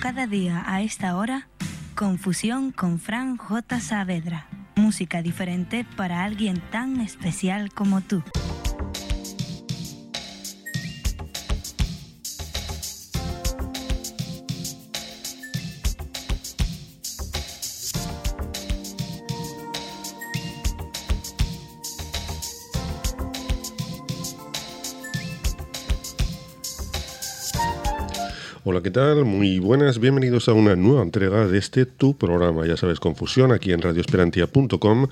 Cada día a esta hora, Confusión con Fran J. Saavedra. Música diferente para alguien tan especial como tú. Hola, ¿qué tal? Muy buenas, bienvenidos a una nueva entrega de este tu programa, ya sabes, Confusión, aquí en radioesperantia.com.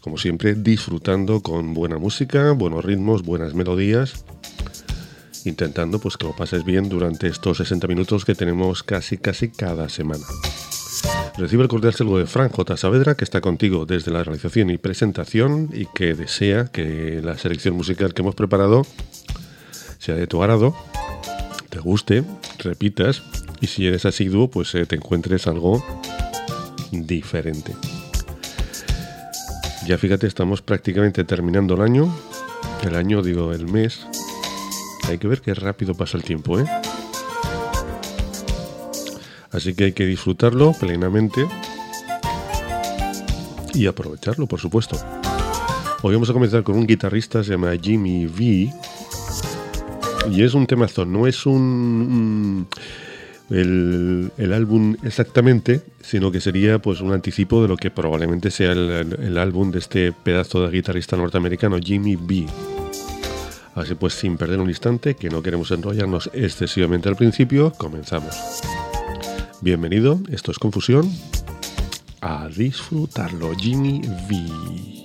Como siempre, disfrutando con buena música, buenos ritmos, buenas melodías, intentando pues que lo pases bien durante estos 60 minutos que tenemos casi casi cada semana. Recibe el cordial saludo de Fran J. Saavedra, que está contigo desde la realización y presentación y que desea que la selección musical que hemos preparado sea de tu agrado te guste, repitas y si eres asiduo, pues eh, te encuentres algo diferente. Ya fíjate, estamos prácticamente terminando el año. El año, digo, el mes. Hay que ver qué rápido pasa el tiempo, ¿eh? Así que hay que disfrutarlo plenamente y aprovecharlo, por supuesto. Hoy vamos a comenzar con un guitarrista, se llama Jimmy V y es un temazo, no es un... el, álbum exactamente, sino que sería pues un anticipo de lo que probablemente sea el, álbum de este pedazo de guitarrista norteamericano, Jimmy B. Así pues, sin perder un instante, que no queremos enrollarnos excesivamente al principio, comenzamos. Bienvenido, esto es Confusión. A disfrutarlo, Jimmy V.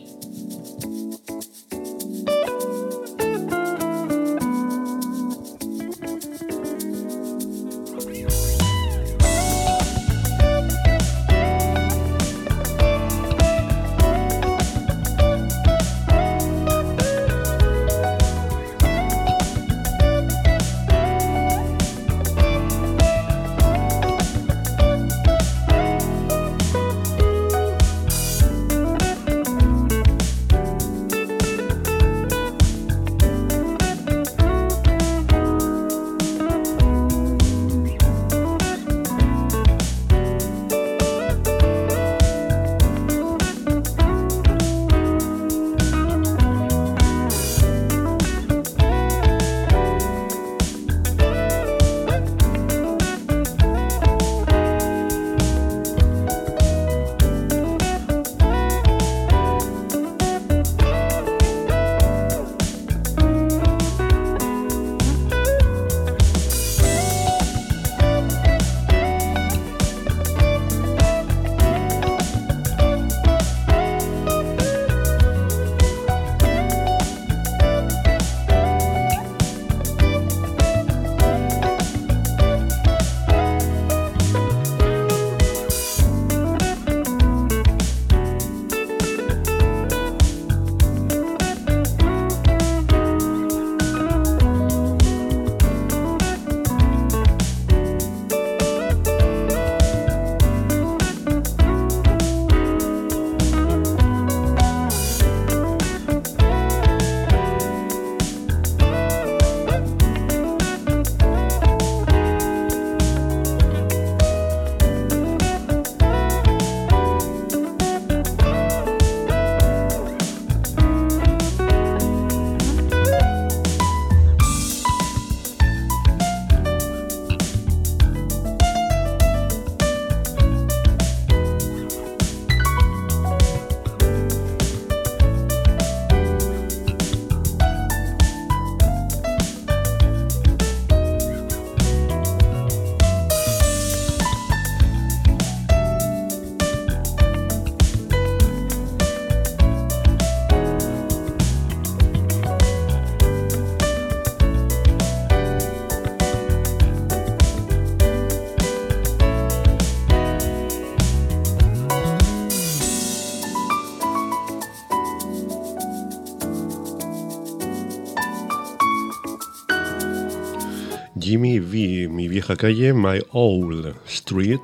calle, My Old Street.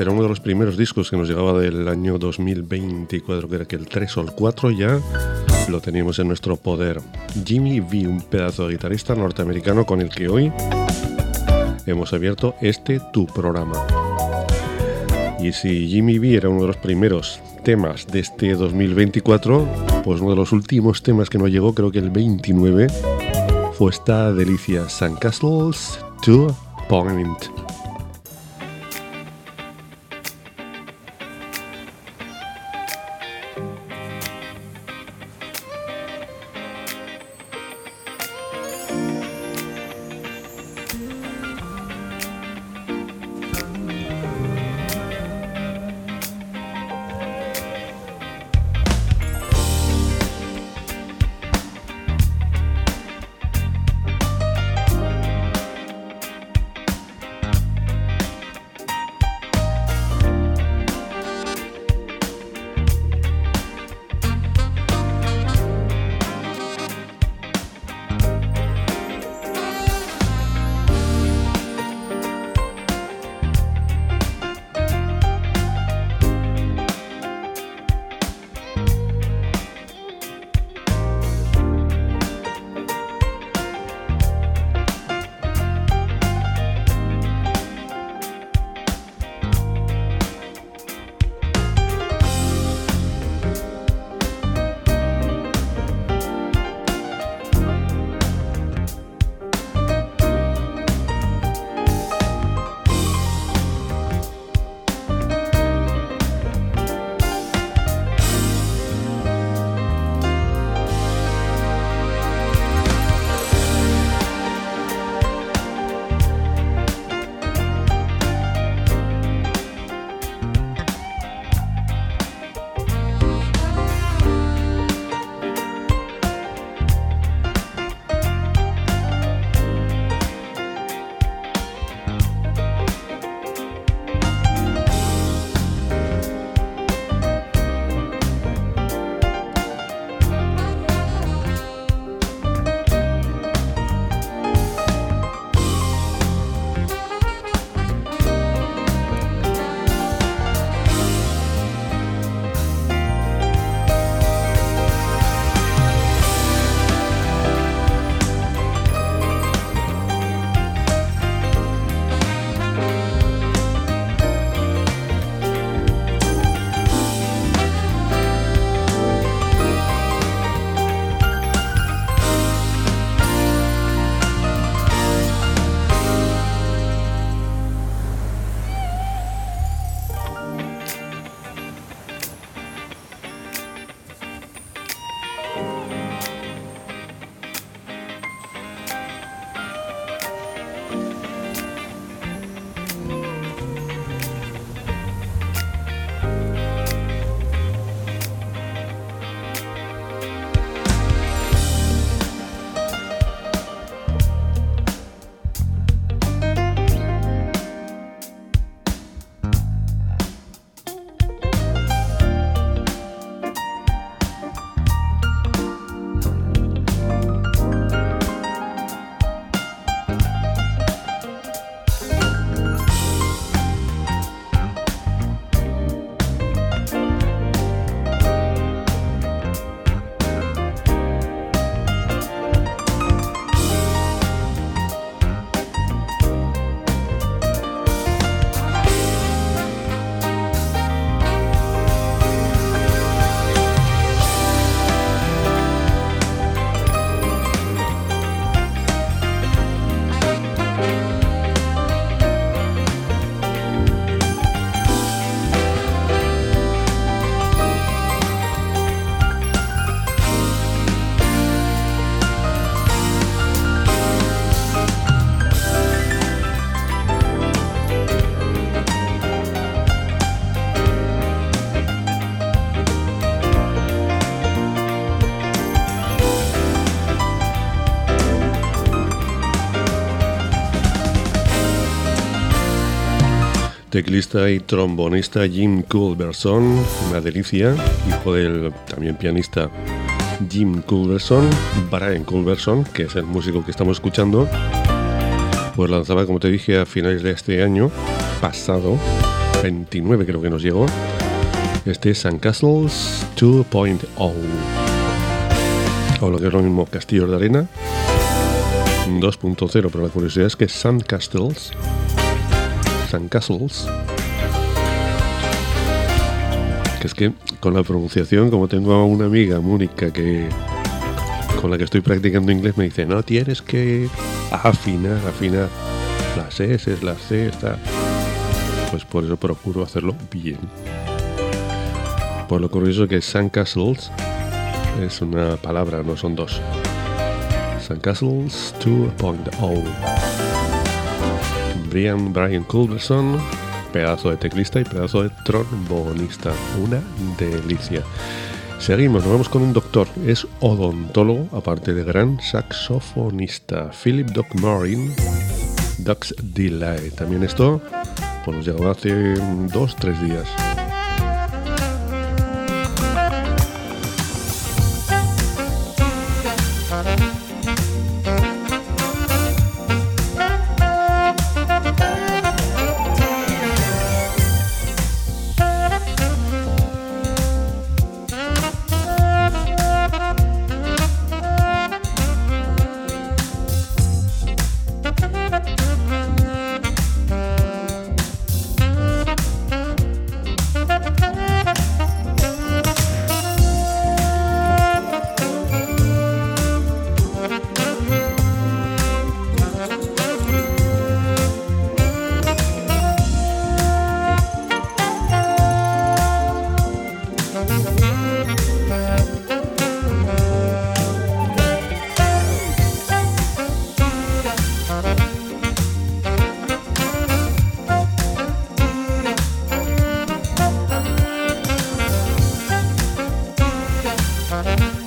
Era uno de los primeros discos que nos llegaba del año 2024, que era que el 3 o el 4 ya lo teníamos en nuestro poder. Jimmy V, un pedazo de guitarrista norteamericano con el que hoy hemos abierto este tu programa. Y si Jimmy B era uno de los primeros temas de este 2024, pues uno de los últimos temas que nos llegó, creo que el 29, fue esta delicia Castles to Point. Teclista y trombonista Jim Culberson, una delicia, hijo del también pianista Jim Culberson, Brian Culberson, que es el músico que estamos escuchando, pues lanzaba, como te dije, a finales de este año pasado, 29 creo que nos llegó, este Castles 2.0, o lo que es lo mismo, Castillos de Arena, 2.0, pero la curiosidad es que Sandcastles, Sandcastles, que es que con la pronunciación, como tengo a una amiga, Mónica, que con la que estoy practicando inglés, me dice, no, tienes que afinar, afinar las S, las C, está. Pues por eso procuro hacerlo bien. Por lo curioso que Sandcastles es una palabra, no son dos. Sandcastles 2.0. Brian Brian Culberson, pedazo de teclista y pedazo de trombonista. Una delicia. Seguimos, nos vamos con un doctor. Es odontólogo, aparte de gran saxofonista. Philip Doc Marin, Ducks Delay. También esto, pues nos llegó hace dos, tres días. Pues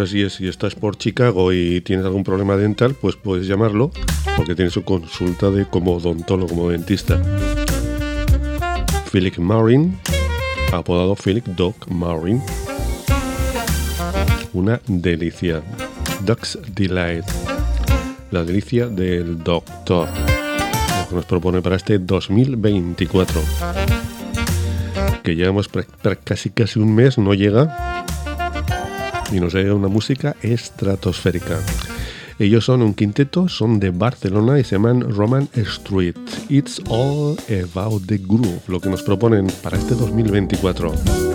así es, si estás por Chicago y tienes algún problema dental, pues puedes llamarlo, porque tiene su consulta de como odontólogo, como dentista. Philip Marin, apodado Philip Doc Marin. Una delicia. Duck's Delight. La delicia del doctor. Lo que nos propone para este 2024. Que llevamos casi casi un mes, no llega y nos llega una música estratosférica. Ellos son un quinteto, son de Barcelona y se llaman Roman Street. It's all about the groove, lo que nos proponen para este 2024.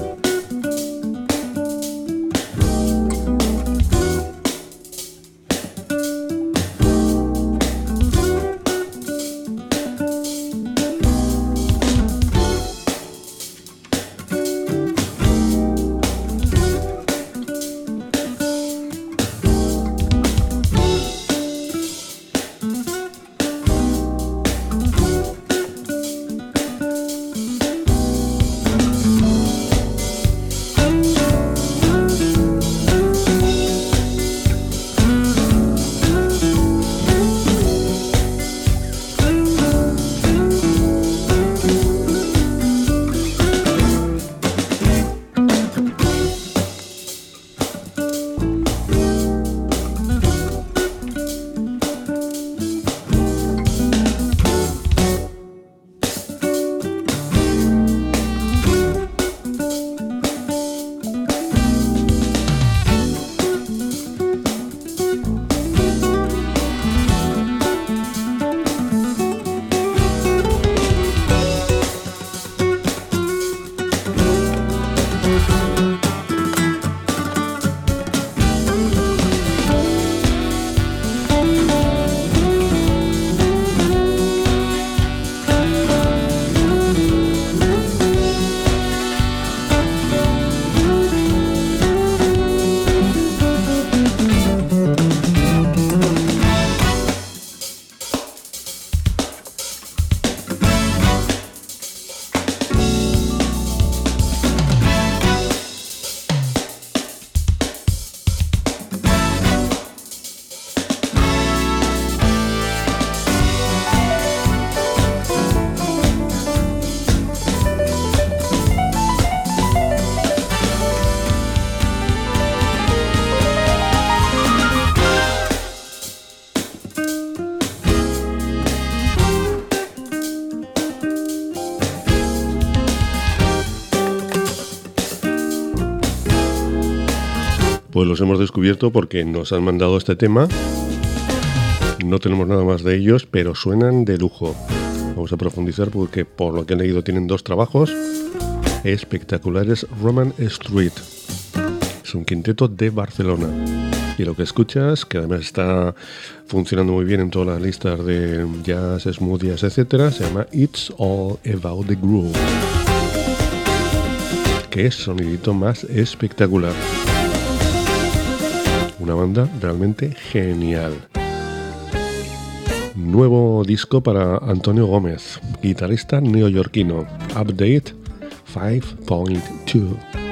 Los hemos descubierto porque nos han mandado este tema. No tenemos nada más de ellos, pero suenan de lujo. Vamos a profundizar porque por lo que he leído tienen dos trabajos espectaculares. Roman Street. Es un quinteto de Barcelona. Y lo que escuchas, que además está funcionando muy bien en todas las listas de jazz, smooth jazz, etc., se llama It's All About the Groove. Que es sonidito más espectacular. Una banda realmente genial. Nuevo disco para Antonio Gómez, guitarrista neoyorquino. Update 5.2.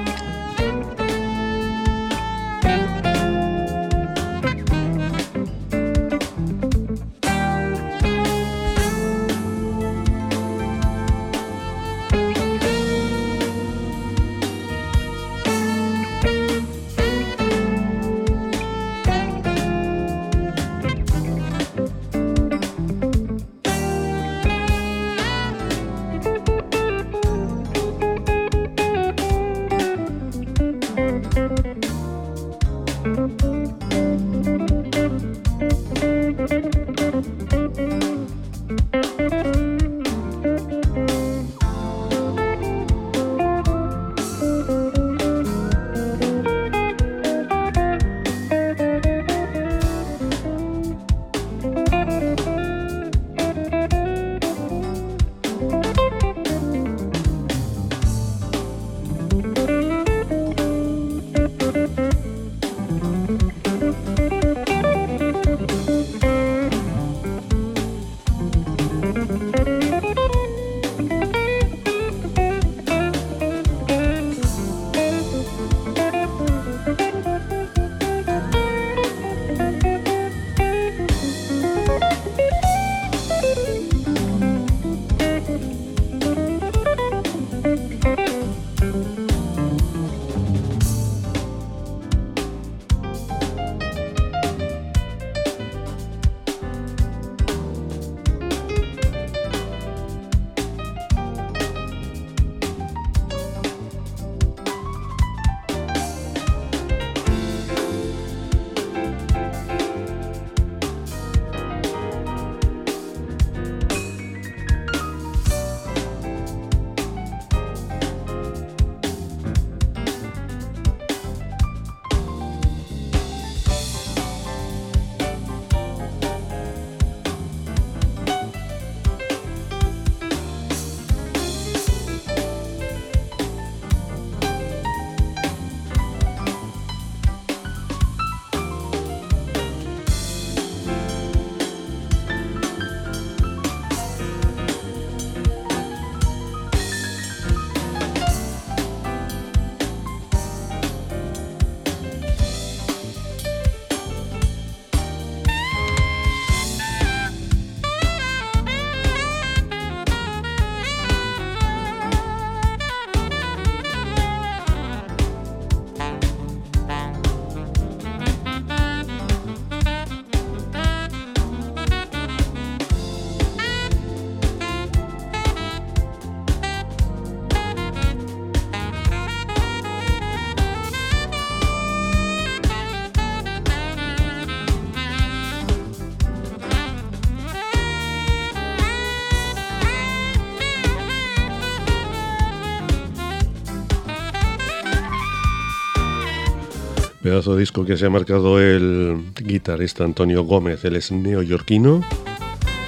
Pedazo de disco que se ha marcado el guitarrista Antonio Gómez, él es neoyorquino,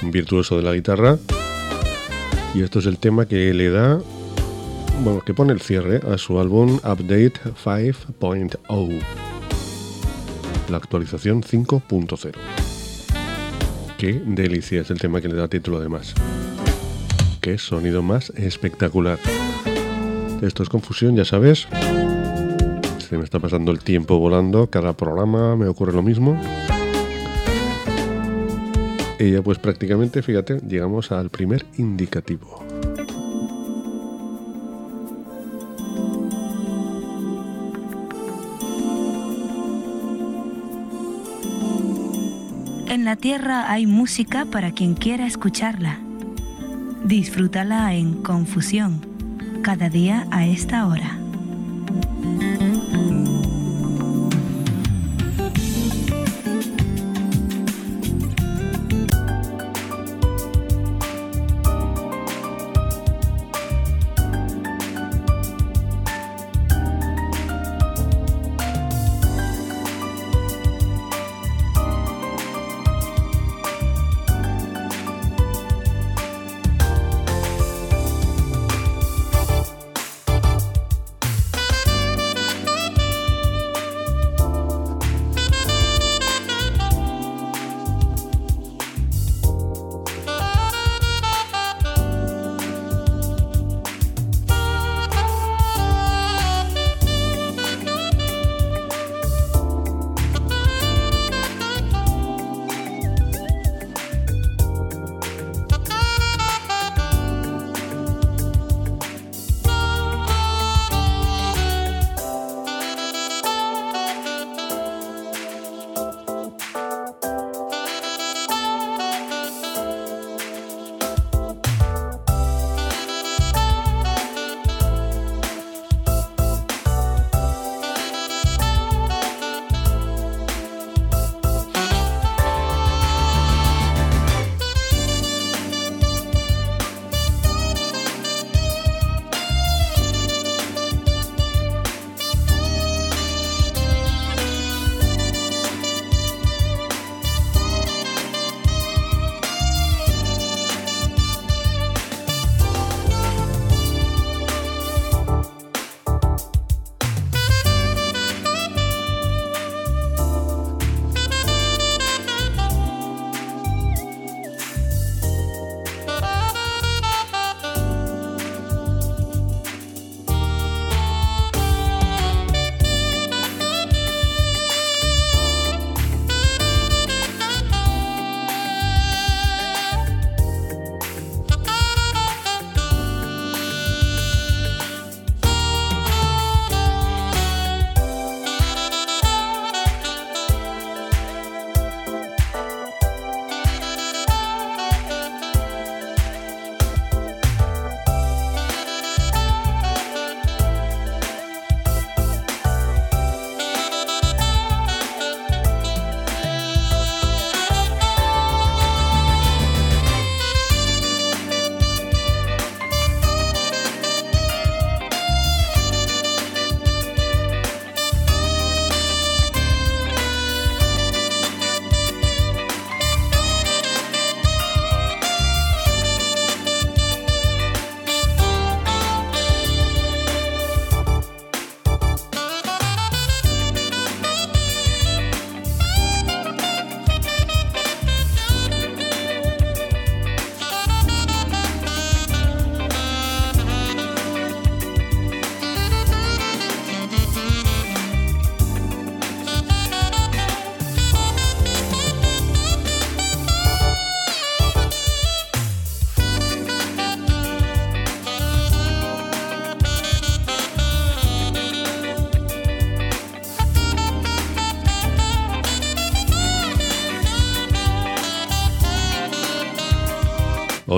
virtuoso de la guitarra. Y esto es el tema que le da, bueno, que pone el cierre a su álbum Update 5.0, la actualización 5.0. Qué delicia es el tema que le da título además. Qué sonido más espectacular. Esto es confusión, ya sabes. Se me está pasando el tiempo volando. Cada programa me ocurre lo mismo. Y ya pues prácticamente, fíjate, llegamos al primer indicativo. En la Tierra hay música para quien quiera escucharla. Disfrútala en Confusión, cada día a esta hora.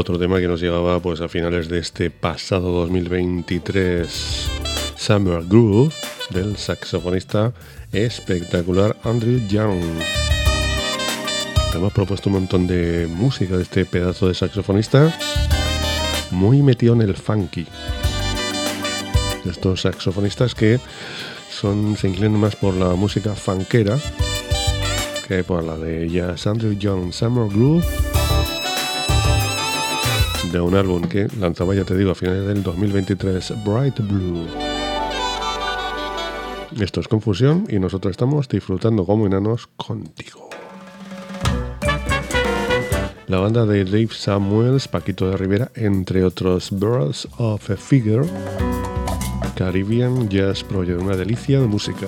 Otro tema que nos llegaba pues a finales de este pasado 2023, Summer Groove, del saxofonista espectacular Andrew Young. Hemos propuesto un montón de música de este pedazo de saxofonista, muy metido en el funky. Estos saxofonistas que son, se inclinan más por la música funkera que por la de jazz Andrew Young Summer Groove de un álbum que lanzaba, ya te digo, a finales del 2023, Bright Blue. Esto es Confusión y nosotros estamos disfrutando como enanos contigo. La banda de Dave Samuels, Paquito de Rivera, entre otros Birds of a Figure, Caribbean Jazz Project, una delicia de música.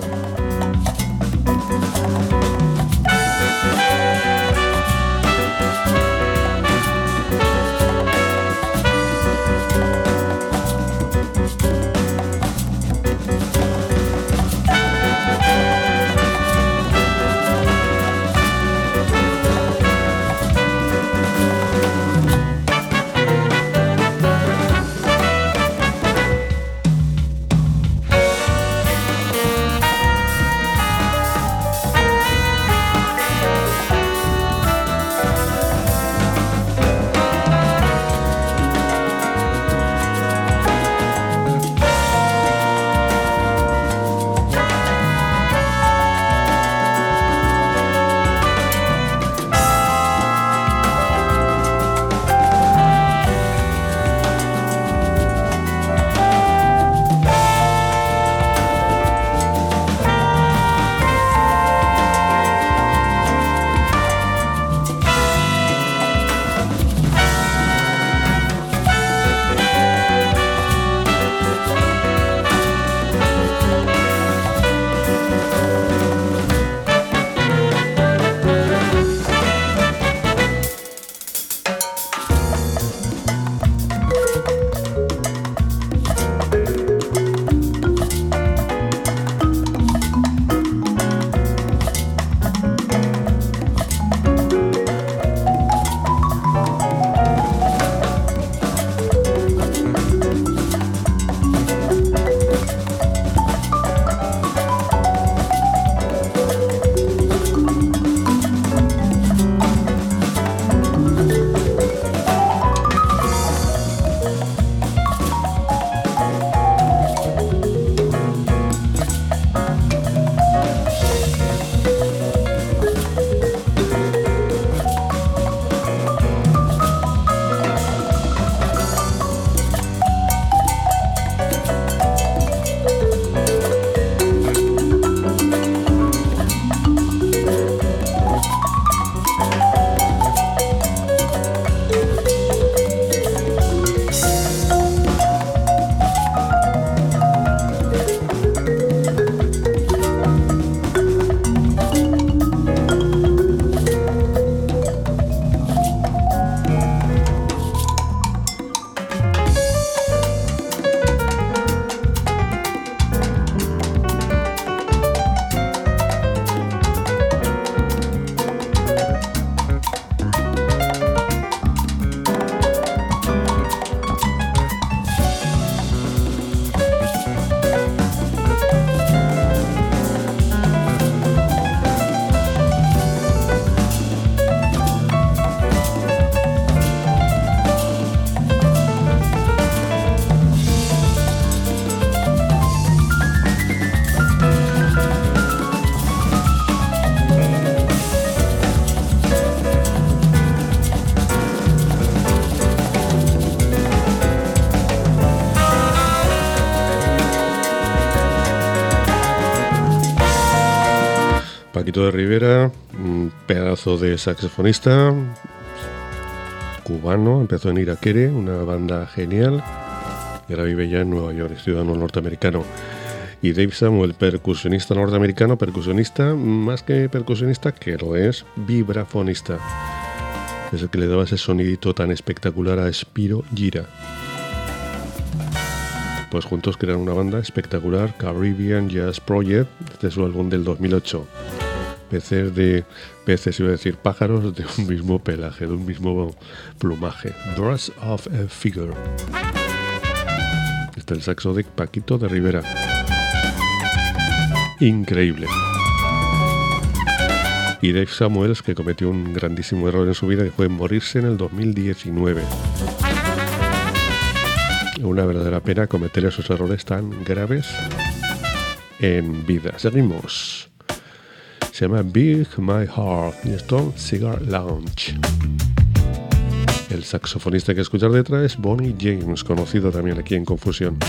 De Rivera, un pedazo de saxofonista cubano, empezó en Iraquere, una banda genial, y ahora vive ya en Nueva York, ciudadano norteamericano. Y Dave Samuel, percusionista norteamericano, percusionista, más que percusionista, que lo es, vibrafonista. Es el que le daba ese sonidito tan espectacular a Spiro Gira. Pues juntos crearon una banda espectacular, Caribbean Jazz Project, este es su álbum del 2008. Peces de peces, iba a decir pájaros, de un mismo pelaje, de un mismo plumaje. Brush of a Figure. Está el saxo de Paquito de Rivera. Increíble. Y Dave Samuels, que cometió un grandísimo error en su vida, que fue morirse en el 2019. Una verdadera pena cometer esos errores tan graves en vida. Seguimos. Se llama Big My Heart y esto Cigar Lounge. El saxofonista que escuchar detrás es Bonnie James, conocido también aquí en Confusión.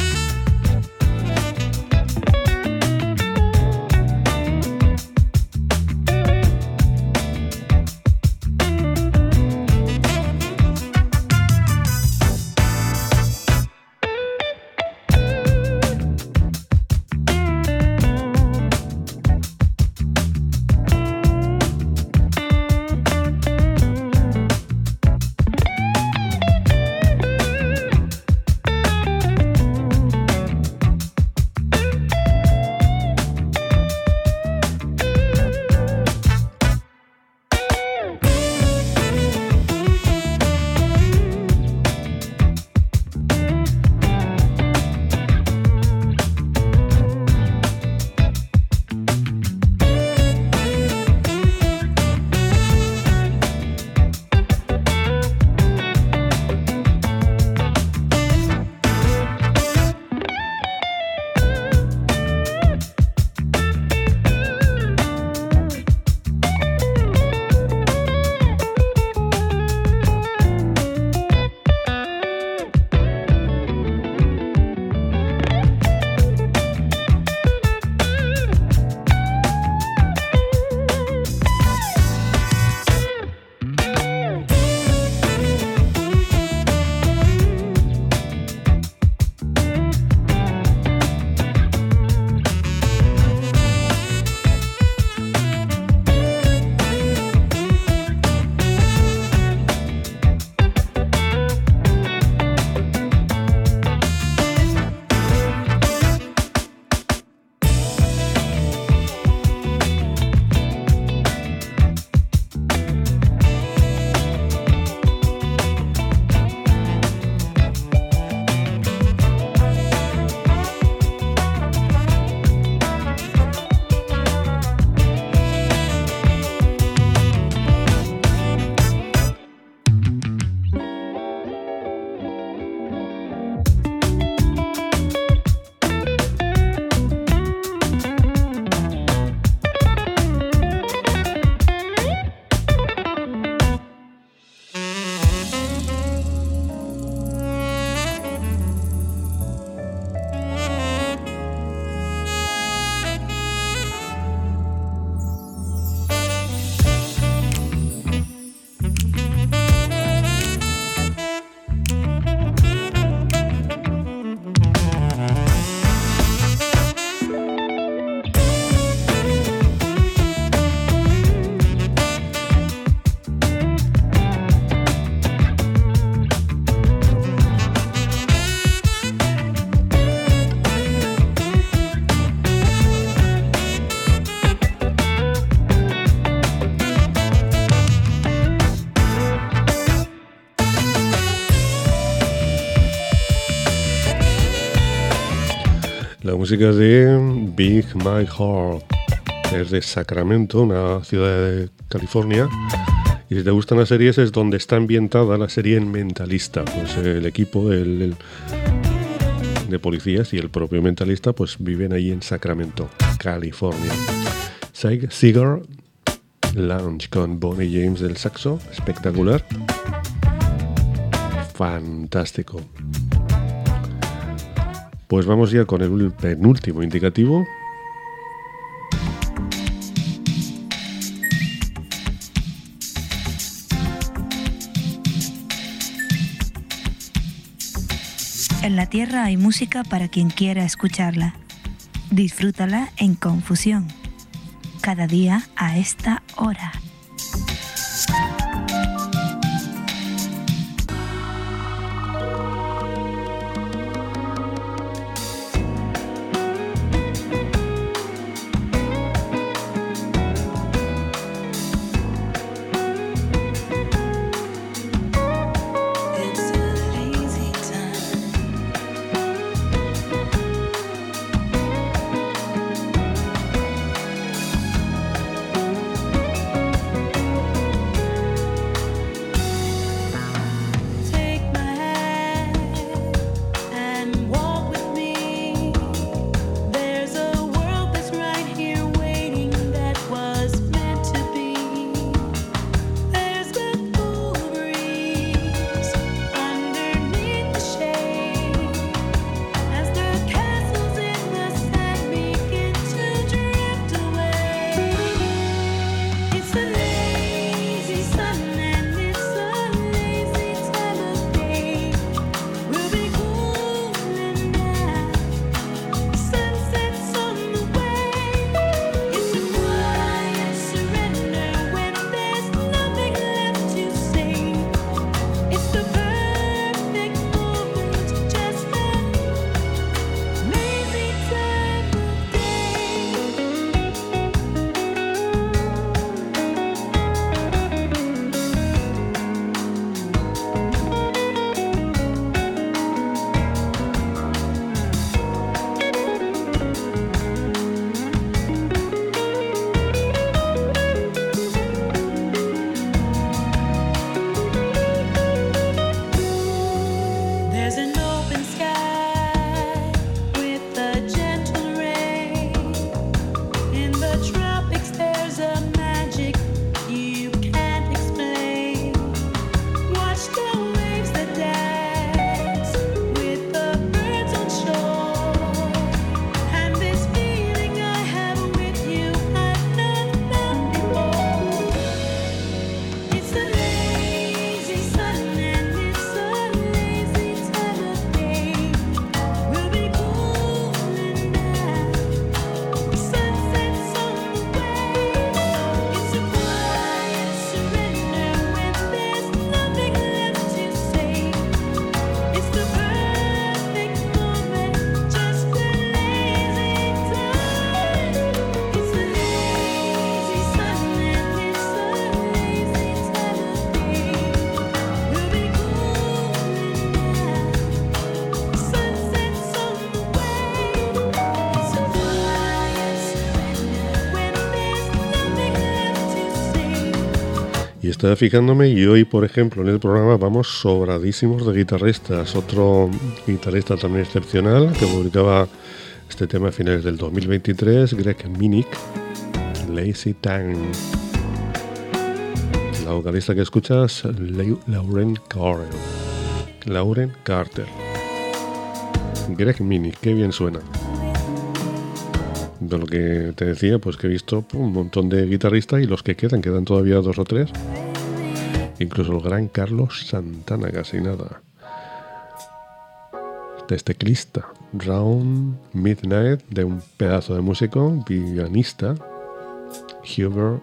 Música de Big My Heart. Es de Sacramento, una ciudad de California. Y si te gustan las series es donde está ambientada la serie en Mentalista. Pues el equipo de policías y el propio Mentalista pues viven ahí en Sacramento, California. Cigar Lounge con Bonnie James del saxo, espectacular. Fantástico. Pues vamos ya con el penúltimo indicativo. En la Tierra hay música para quien quiera escucharla. Disfrútala en confusión. Cada día a esta hora. Estaba fijándome y hoy, por ejemplo, en el programa vamos sobradísimos de guitarristas. Otro guitarrista también excepcional que publicaba este tema a finales del 2023, Greg Minnick, Lazy Tang. La vocalista que escuchas, Lauren Carter. Lauren Carter. Greg Minnick, qué bien suena de lo que te decía, pues que he visto un montón de guitarristas y los que quedan, quedan todavía dos o tres. Incluso el gran Carlos Santana, casi nada. Este teclista, Round Midnight, de un pedazo de músico, pianista, Hubert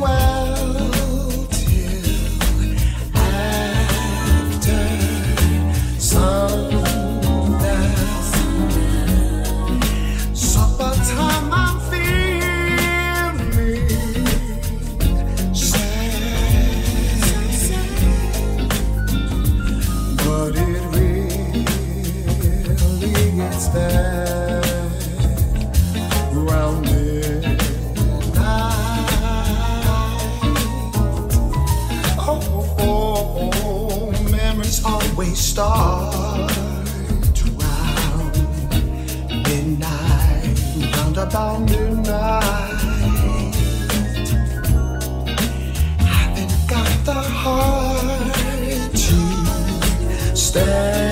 away. start round midnight, round about midnight. I think got the heart to stay.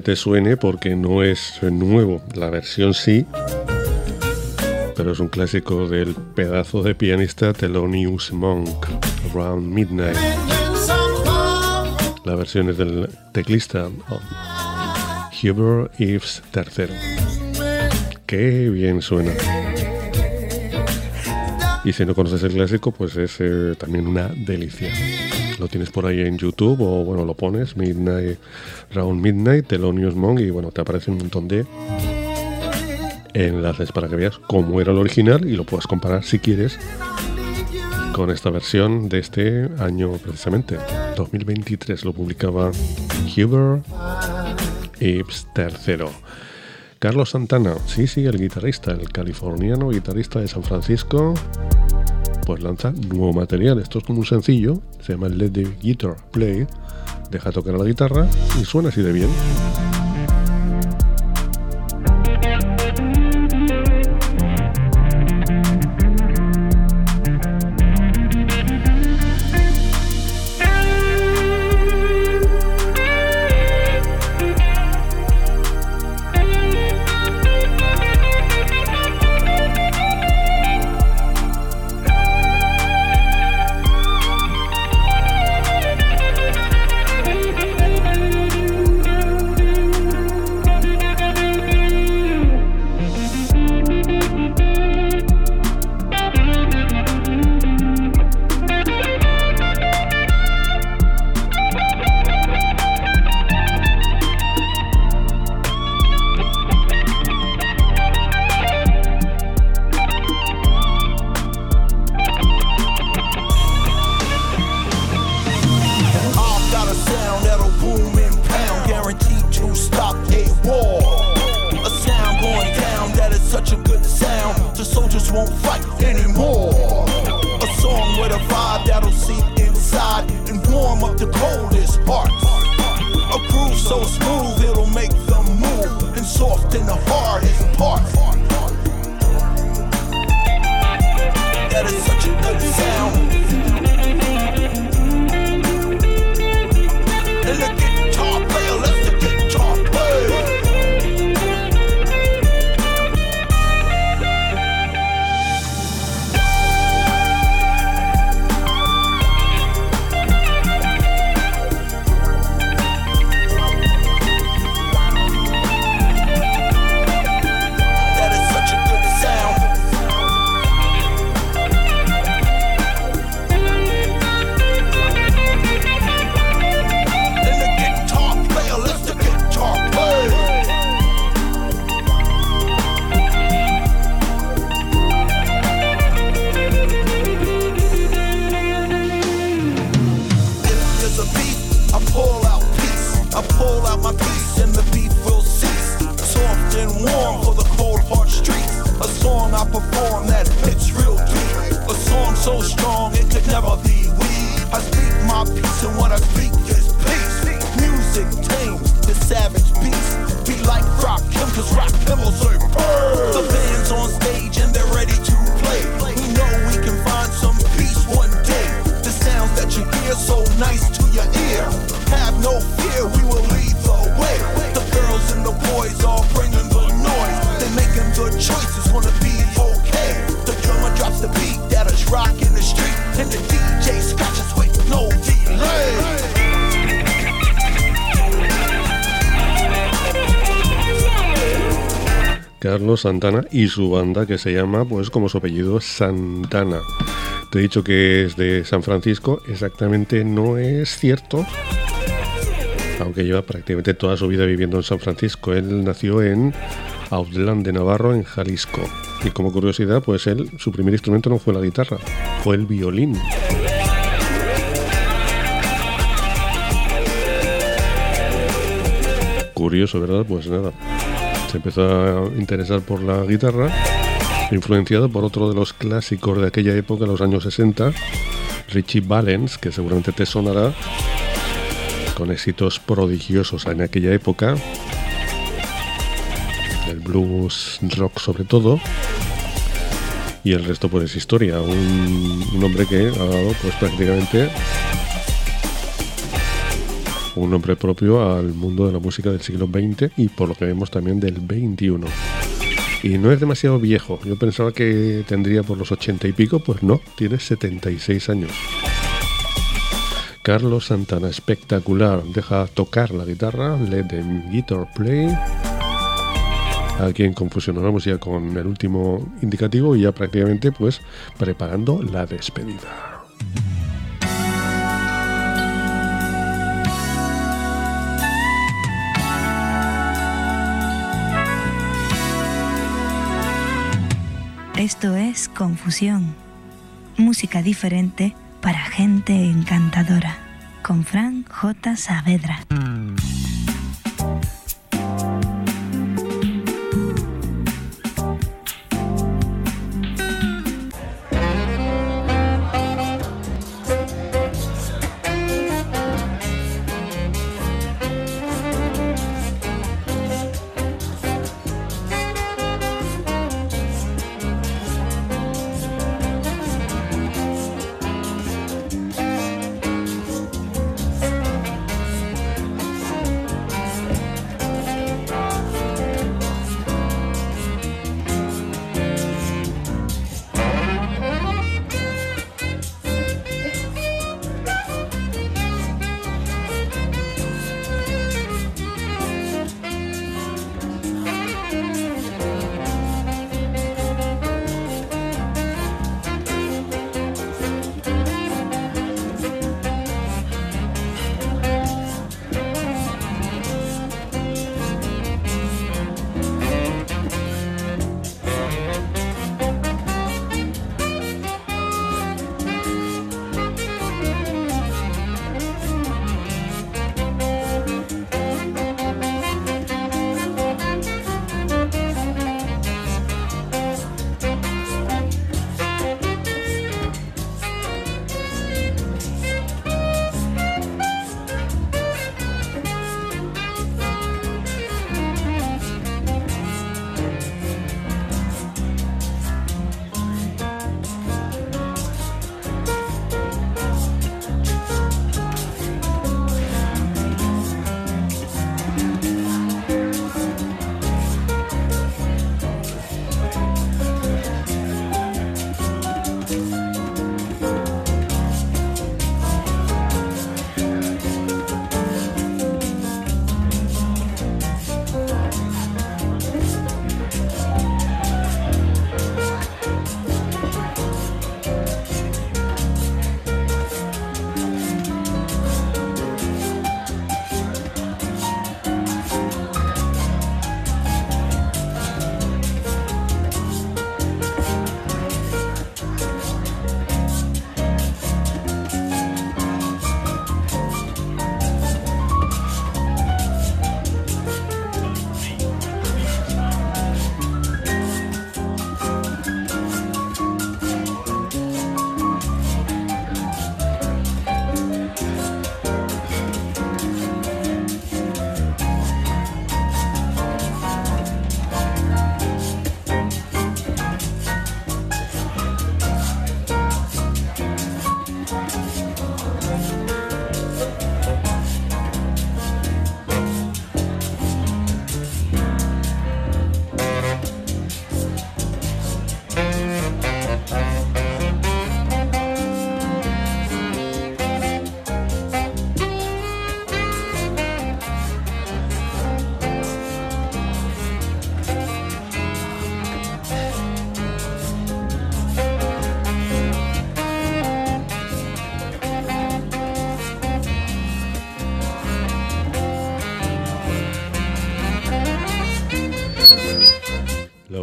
Te suene porque no es nuevo. La versión sí, pero es un clásico del pedazo de pianista Thelonious Monk, Around Midnight. La versión es del teclista Hubert Eves III. Qué bien suena. Y si no conoces el clásico, pues es eh, también una delicia. Lo tienes por ahí en YouTube o bueno, lo pones, Midnight, Round Midnight, Thelonious Monk y bueno, te aparece un montón de enlaces para que veas cómo era el original y lo puedas comparar si quieres con esta versión de este año precisamente, 2023, lo publicaba Huber Ibs III. Carlos Santana, sí, sí, el guitarrista, el californiano guitarrista de San Francisco, pues lanza nuevo material. Esto es como un sencillo, se llama Let the Guitar Play, deja tocar la guitarra y suena así de bien. Santana y su banda que se llama, pues como su apellido, Santana. Te he dicho que es de San Francisco, exactamente no es cierto, aunque lleva prácticamente toda su vida viviendo en San Francisco. Él nació en Outland de Navarro, en Jalisco. Y como curiosidad, pues él, su primer instrumento no fue la guitarra, fue el violín. Curioso, ¿verdad? Pues nada, se empezó a interesar por la guitarra, influenciado por otro de los clásicos de aquella época, los años 60, Richie Valens, que seguramente te sonará, con éxitos prodigiosos en aquella época, el blues rock sobre todo, y el resto pues es historia, un, un hombre que ha dado pues prácticamente un nombre propio al mundo de la música del siglo XX y por lo que vemos también del XXI. Y no es demasiado viejo, yo pensaba que tendría por los 80 y pico, pues no, tiene 76 años. Carlos Santana, espectacular, deja tocar la guitarra, let them guitar play. Aquí en confusionamos ya con el último indicativo y ya prácticamente pues preparando la despedida. Esto es Confusión. Música diferente para gente encantadora. Con Fran J. Saavedra.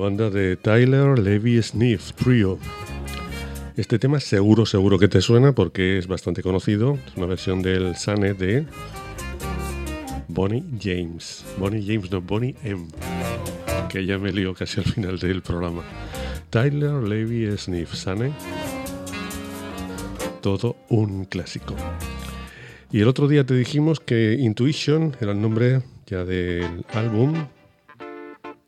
Banda de Tyler Levy Sniff Trio. Este tema seguro, seguro que te suena porque es bastante conocido. Es una versión del Sane de Bonnie James. Bonnie James, no, Bonnie M. Que ya me lío casi al final del programa. Tyler Levy Sniff Sane. Todo un clásico. Y el otro día te dijimos que Intuition era el nombre ya del álbum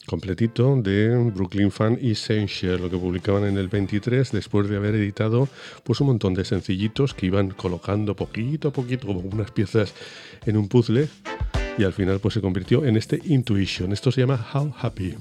completito de Brooklyn Fan Essential, lo que publicaban en el 23 después de haber editado pues un montón de sencillitos que iban colocando poquito a poquito como unas piezas en un puzzle y al final pues se convirtió en este Intuition. Esto se llama How Happy.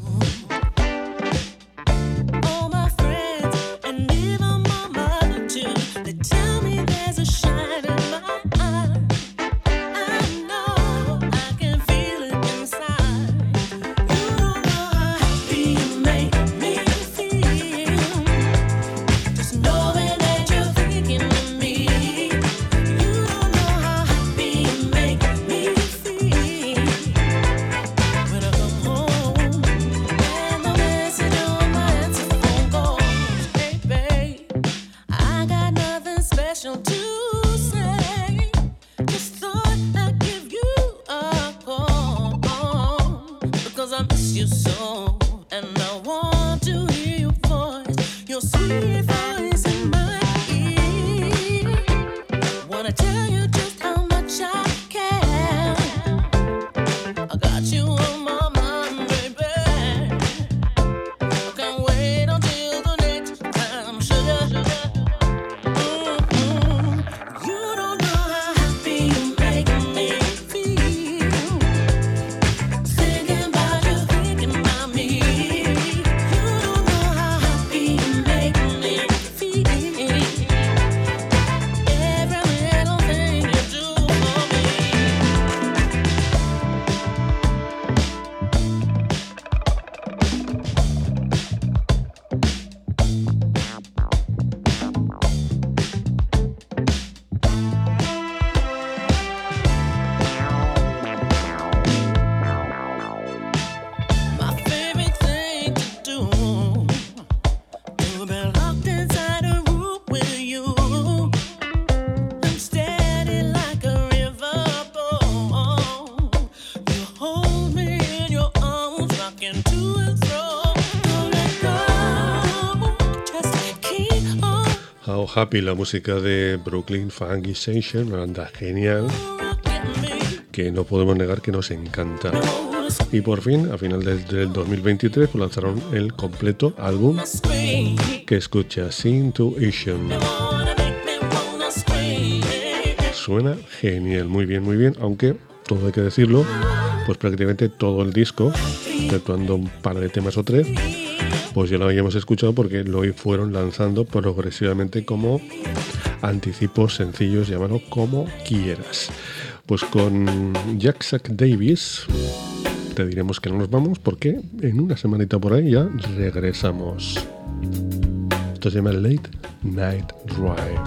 Happy, la música de Brooklyn Funk Essential, una banda genial que no podemos negar que nos encanta. Y por fin, a final del 2023, pues lanzaron el completo álbum que escucha Intuition. Suena genial, muy bien, muy bien, aunque todo hay que decirlo, pues prácticamente todo el disco, exceptuando un par de temas o tres, pues ya lo habíamos escuchado porque lo fueron lanzando progresivamente como anticipos sencillos, llámalo como quieras. Pues con Jack Sack Davis te diremos que no nos vamos porque en una semanita por ahí ya regresamos. Esto se llama Late Night Drive.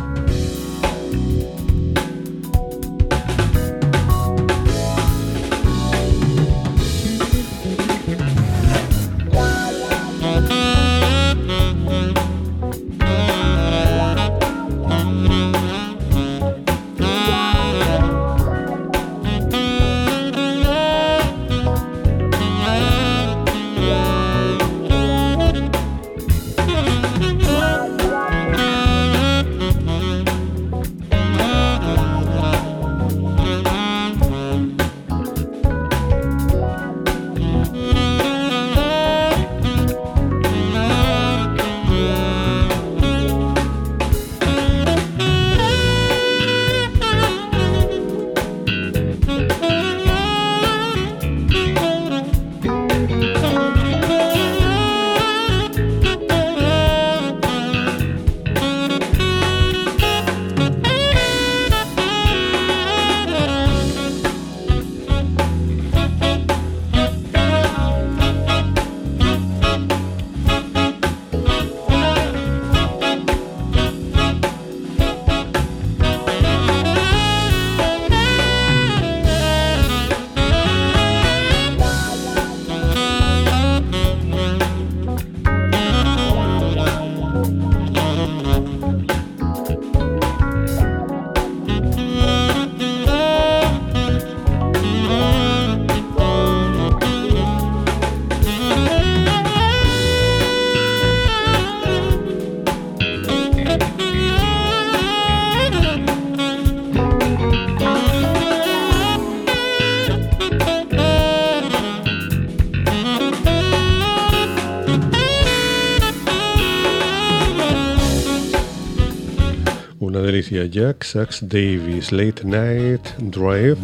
Una delicia, Jack Sax Davis, Late Night Drive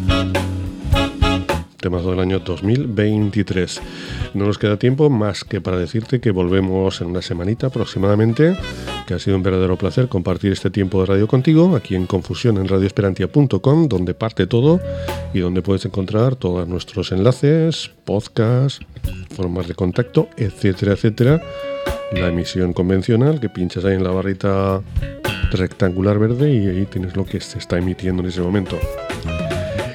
temazo del año 2023. No nos queda tiempo más que para decirte que volvemos en una semanita aproximadamente, que ha sido un verdadero placer compartir este tiempo de radio contigo, aquí en Confusión en radioesperantia.com, donde parte todo y donde puedes encontrar todos nuestros enlaces, podcasts, formas de contacto, etcétera, etcétera. La emisión convencional que pinchas ahí en la barrita rectangular verde y ahí tienes lo que se está emitiendo en ese momento.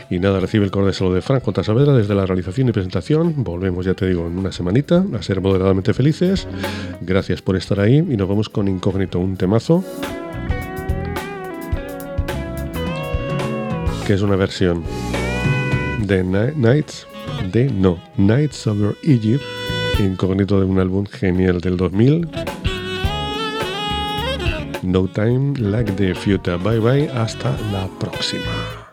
Y nada, recibe el cordial saludo de Franco Saavedra desde la realización y presentación. Volvemos, ya te digo, en una semanita a ser moderadamente felices. Gracias por estar ahí y nos vamos con Incógnito, un temazo. Que es una versión de Nights, de no, Nights Over Egypt, incógnito de un álbum genial del 2000. No Time Like the Future. Bye bye, hasta la próxima.